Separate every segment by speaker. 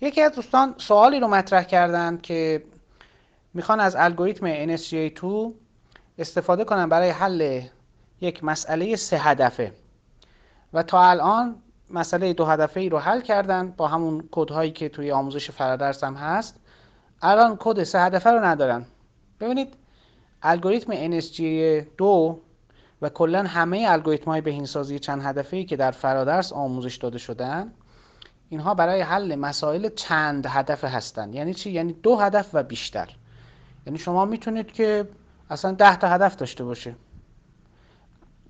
Speaker 1: یکی از دوستان سوالی رو مطرح کردند که می‌خوان از الگوریتم NSGA2 استفاده کنن برای حل یک مسئله سه هدفه. و تا الان مسئله دو هدفه ای رو حل کردن با همون کدهایی که توی آموزش فرادرس هم هست. الان کد سه هدفه رو ندارن. ببینید الگوریتم NSGA2 و کلا همه الگوریتم های بهینه‌سازی چند هدفه ای که در فرادرس آموزش داده شدن اینها برای حل مسائل چند هدف هستند. یعنی چی؟ یعنی دو هدف و بیشتر. یعنی شما می‌تونید که اصلا ده تا هدف داشته باشه.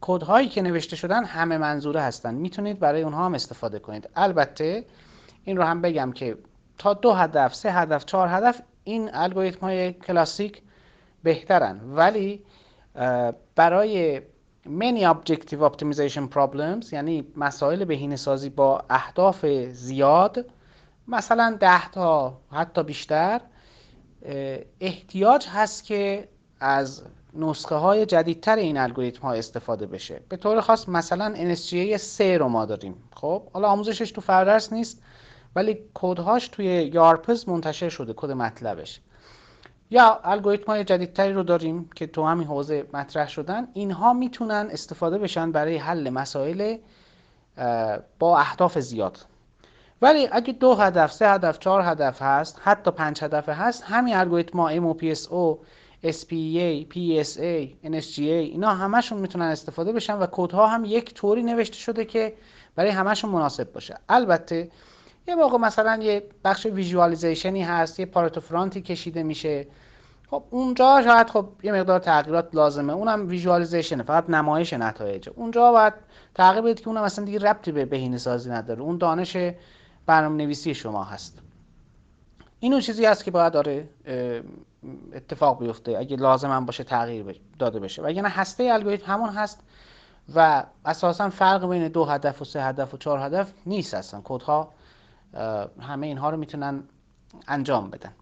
Speaker 1: کدهایی که نوشته شدن همه منظوره هستن می‌تونید برای اونها هم استفاده کنید. البته این رو هم بگم که تا دو هدف سه هدف چهار هدف این الگوریتم های کلاسیک بهترن. ولی برای many objective optimization problems یعنی مسائل بهینه سازی با اهداف زیاد مثلا ده تا حتی بیشتر احتیاج هست که از نسخه های جدیدتر این الگوریتم ها استفاده بشه. به طور خاص مثلا NSGA 3 رو ما داریم خب؟ حالا آموزشش تو فردرس نیست ولی کدهاش توی یارپز منتشر شده کد مطلبش. یا الگوریتم های جدیدتری رو داریم که تو همین حوزه مطرح شدن اینها می‌تونن استفاده بشن برای حل مسائل با اهداف زیاد. ولی اگه دو هدف، سه هدف، چهار هدف هست حتی پنج هدف هست همین الگوریتم ها MOPSO SPA, PSA, NSGA اینا همشون می‌تونن استفاده بشن و کدها هم یک طوری نوشته شده که برای همشون مناسب باشه. البته یه موقع مثلا یه بخش ویژوالیزیشنی هست یه پارتوفرانتی کشیده میشه. خب اونجا شاید خب یه مقدار تغییرات لازمه. اونم ویژوالیزیشنه فقط نمایش نتایج اونجا باید تغییر بدید که اونم اصلا دیگه ربطی به بهینه سازی نداره. اون دانش برنامه نویسی شما هست. اینو چیزی هست که باید داره اتفاق بیفته. اگه لازم هم باشه تغییر داده بشه. و یعنی هسته الگوریتم همون هست و اساسا فرق بین دو هدف و سه هدف و چهار هدف نیست اصلا. کدها همه اینها رو می‌تونن انجام بدن.